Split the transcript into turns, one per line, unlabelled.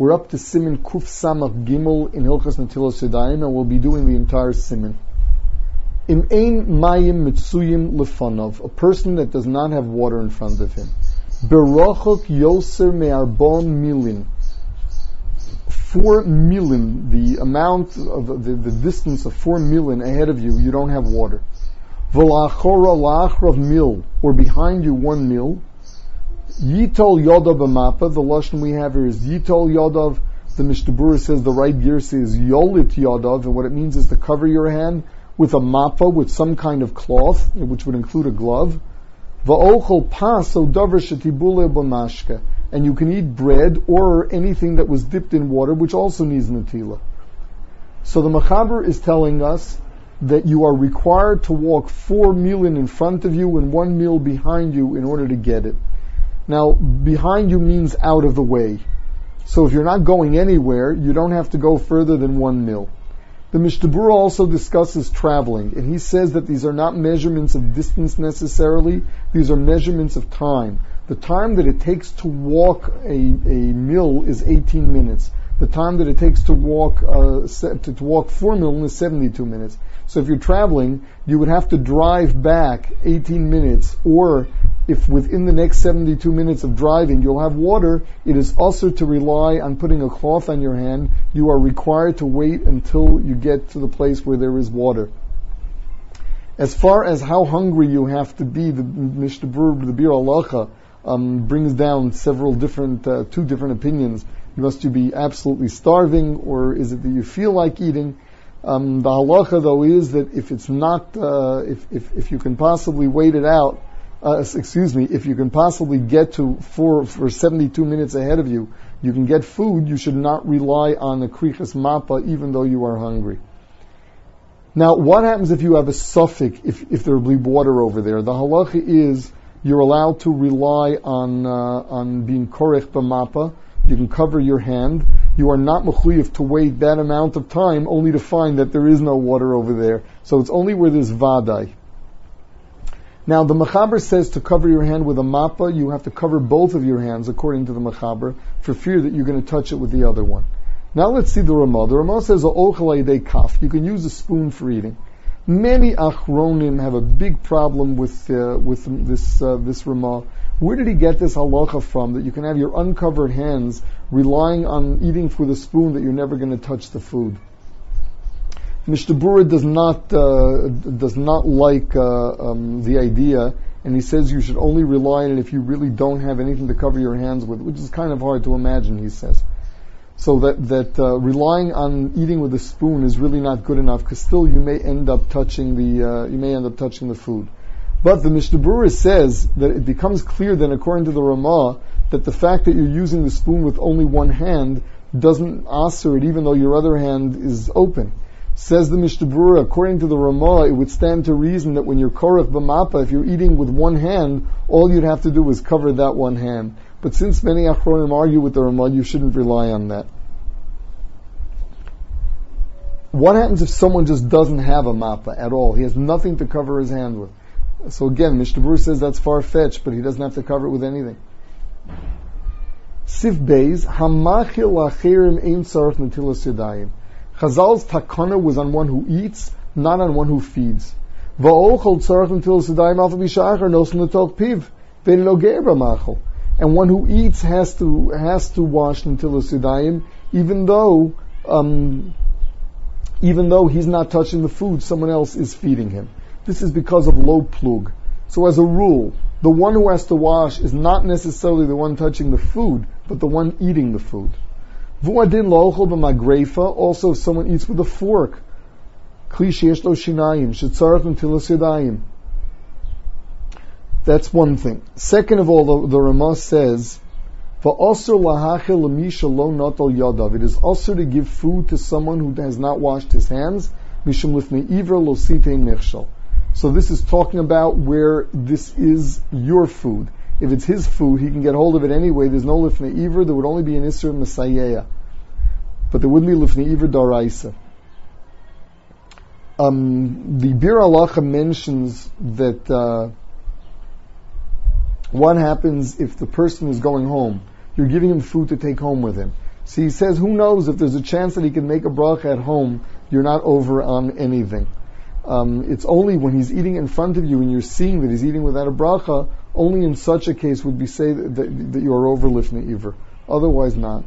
We're up to Siman Kuf Samach Gimel in Hilchas Natilas Yadayim, and we'll be doing the entire Siman. Im ein mayim mitzuyim lefanov, a person that does not have water in front of him. Berachok yoser me'arbon milin. Four milin, the amount of the, the distance of four milin ahead of you, you don't have water. V'lachora lachrav mil, or behind you one mil. Yitol yodav mappa, the lashon we have here is yitol yodav. The Mishnah says the right gear says yolit yodav, and what it means is to cover your hand with a mappa, with some kind of cloth, which would include a glove. Va'ochel paso davar shetibule b'mashke. And you can eat bread or anything that was dipped in water, which also needs natila. So the Machaber is telling us that you are required to walk four milin in front of you and one mil behind you in order to get it. Now, behind you means out of the way. So if you're not going anywhere, you don't have to go further than one mil. The Mishnah also discusses traveling, and he says that these are not measurements of distance necessarily, these are measurements of time. The time that it takes to walk a, a mil is 18 minutes. The time that it takes to walk uh, to, to walk four mil is 72 minutes. So if you're traveling, you would have to drive back 18 minutes, or if within the next 72 minutes of driving you'll have water, it is also to rely on putting a cloth on your hand. You are required to wait until you get to the place where there is water. As far as how hungry you have to be, the Mishnah the Biur Halacha, um, brings down several different, uh, two different opinions. Must you be absolutely starving, or is it that you feel like eating? Um, the halacha though is that if it's not, uh, if, if, if you can possibly wait it out, uh, excuse me, if you can possibly get to for for 72 minutes ahead of you, you can get food. You should not rely on the krichas mappa, even though you are hungry. Now, what happens if you have a safek, if, if there will be water over there? The halacha is you're allowed to rely on uh, on being korech b'mappa. You can cover your hand you are not mechuyev to wait that amount of time only to find that there is no water over there. So it's only where there's vadai. Now the Machaber says to cover your hand with a mappa, you have to cover both of your hands according to the Machaber for fear that you're going to touch it with the other one. Now let's see the Ramah. The Ramah says a kaf. You can use a spoon for eating. Many achronim have a big problem with uh, with this uh, this Ramah where did he get this halacha from that you can have your uncovered hands relying on eating with a spoon that you're never going to touch the food? Mishnah does not uh, does not like uh, um, the idea, and he says you should only rely on it if you really don't have anything to cover your hands with, which is kind of hard to imagine. He says, so that that uh, relying on eating with a spoon is really not good enough because still you may end up touching the uh, you may end up touching the food. But the Mishnah says that it becomes clear then, according to the Ramah, that the fact that you're using the spoon with only one hand doesn't answer it, even though your other hand is open. Says the Mishnah Berurah, according to the Ramah, it would stand to reason that when you're korach b'mapa, if you're eating with one hand, all you'd have to do is cover that one hand. But since many achronim argue with the Ramah, you shouldn't rely on that. What happens if someone just doesn't have a mappa at all? He has nothing to cover his hand with. So again, Mishnah says that's far fetched, but he doesn't have to cover it with anything. Seif Beis, Hamachil Acherim Ein Tzarech Natilas Yadayim. Chazal's takana was on one who eats, not on one who feeds. And one who eats has to has to wash Natilas Yadayim, even though um, even though he's not touching the food, someone else is feeding him. This is because of lo plug. So as a rule, the one who has to wash is not necessarily the one touching the food, but the one eating the food. Lo'ochel b'magrefa, also if someone eats with a fork. Kli sheyesh lo shinayim, shetzarech ntilas yadayim. That's one thing. Second of all, the, the Ramah says, "Va'osur lahachel lemisha lo notal yadav." It is also to give food to someone who has not washed his hands. Mishum lifnei ivra lo sitein mechshal. So this is talking about where this is your food. If it's his food, he can get hold of it anyway. There's no lifnei iver. There would only be an issur mesayea, but there wouldn't be lifnei iver daraisa. Um, the Biur Halacha mentions that uh, what happens if the person is going home. You're giving him food to take home with him. So he says, who knows if there's a chance that he can make a bracha at home, you're not over on anything. Um, it's only when he's eating in front of you and you're seeing that he's eating without a bracha, only in such a case would we say that, that, that you are over lifnei iver. Otherwise not.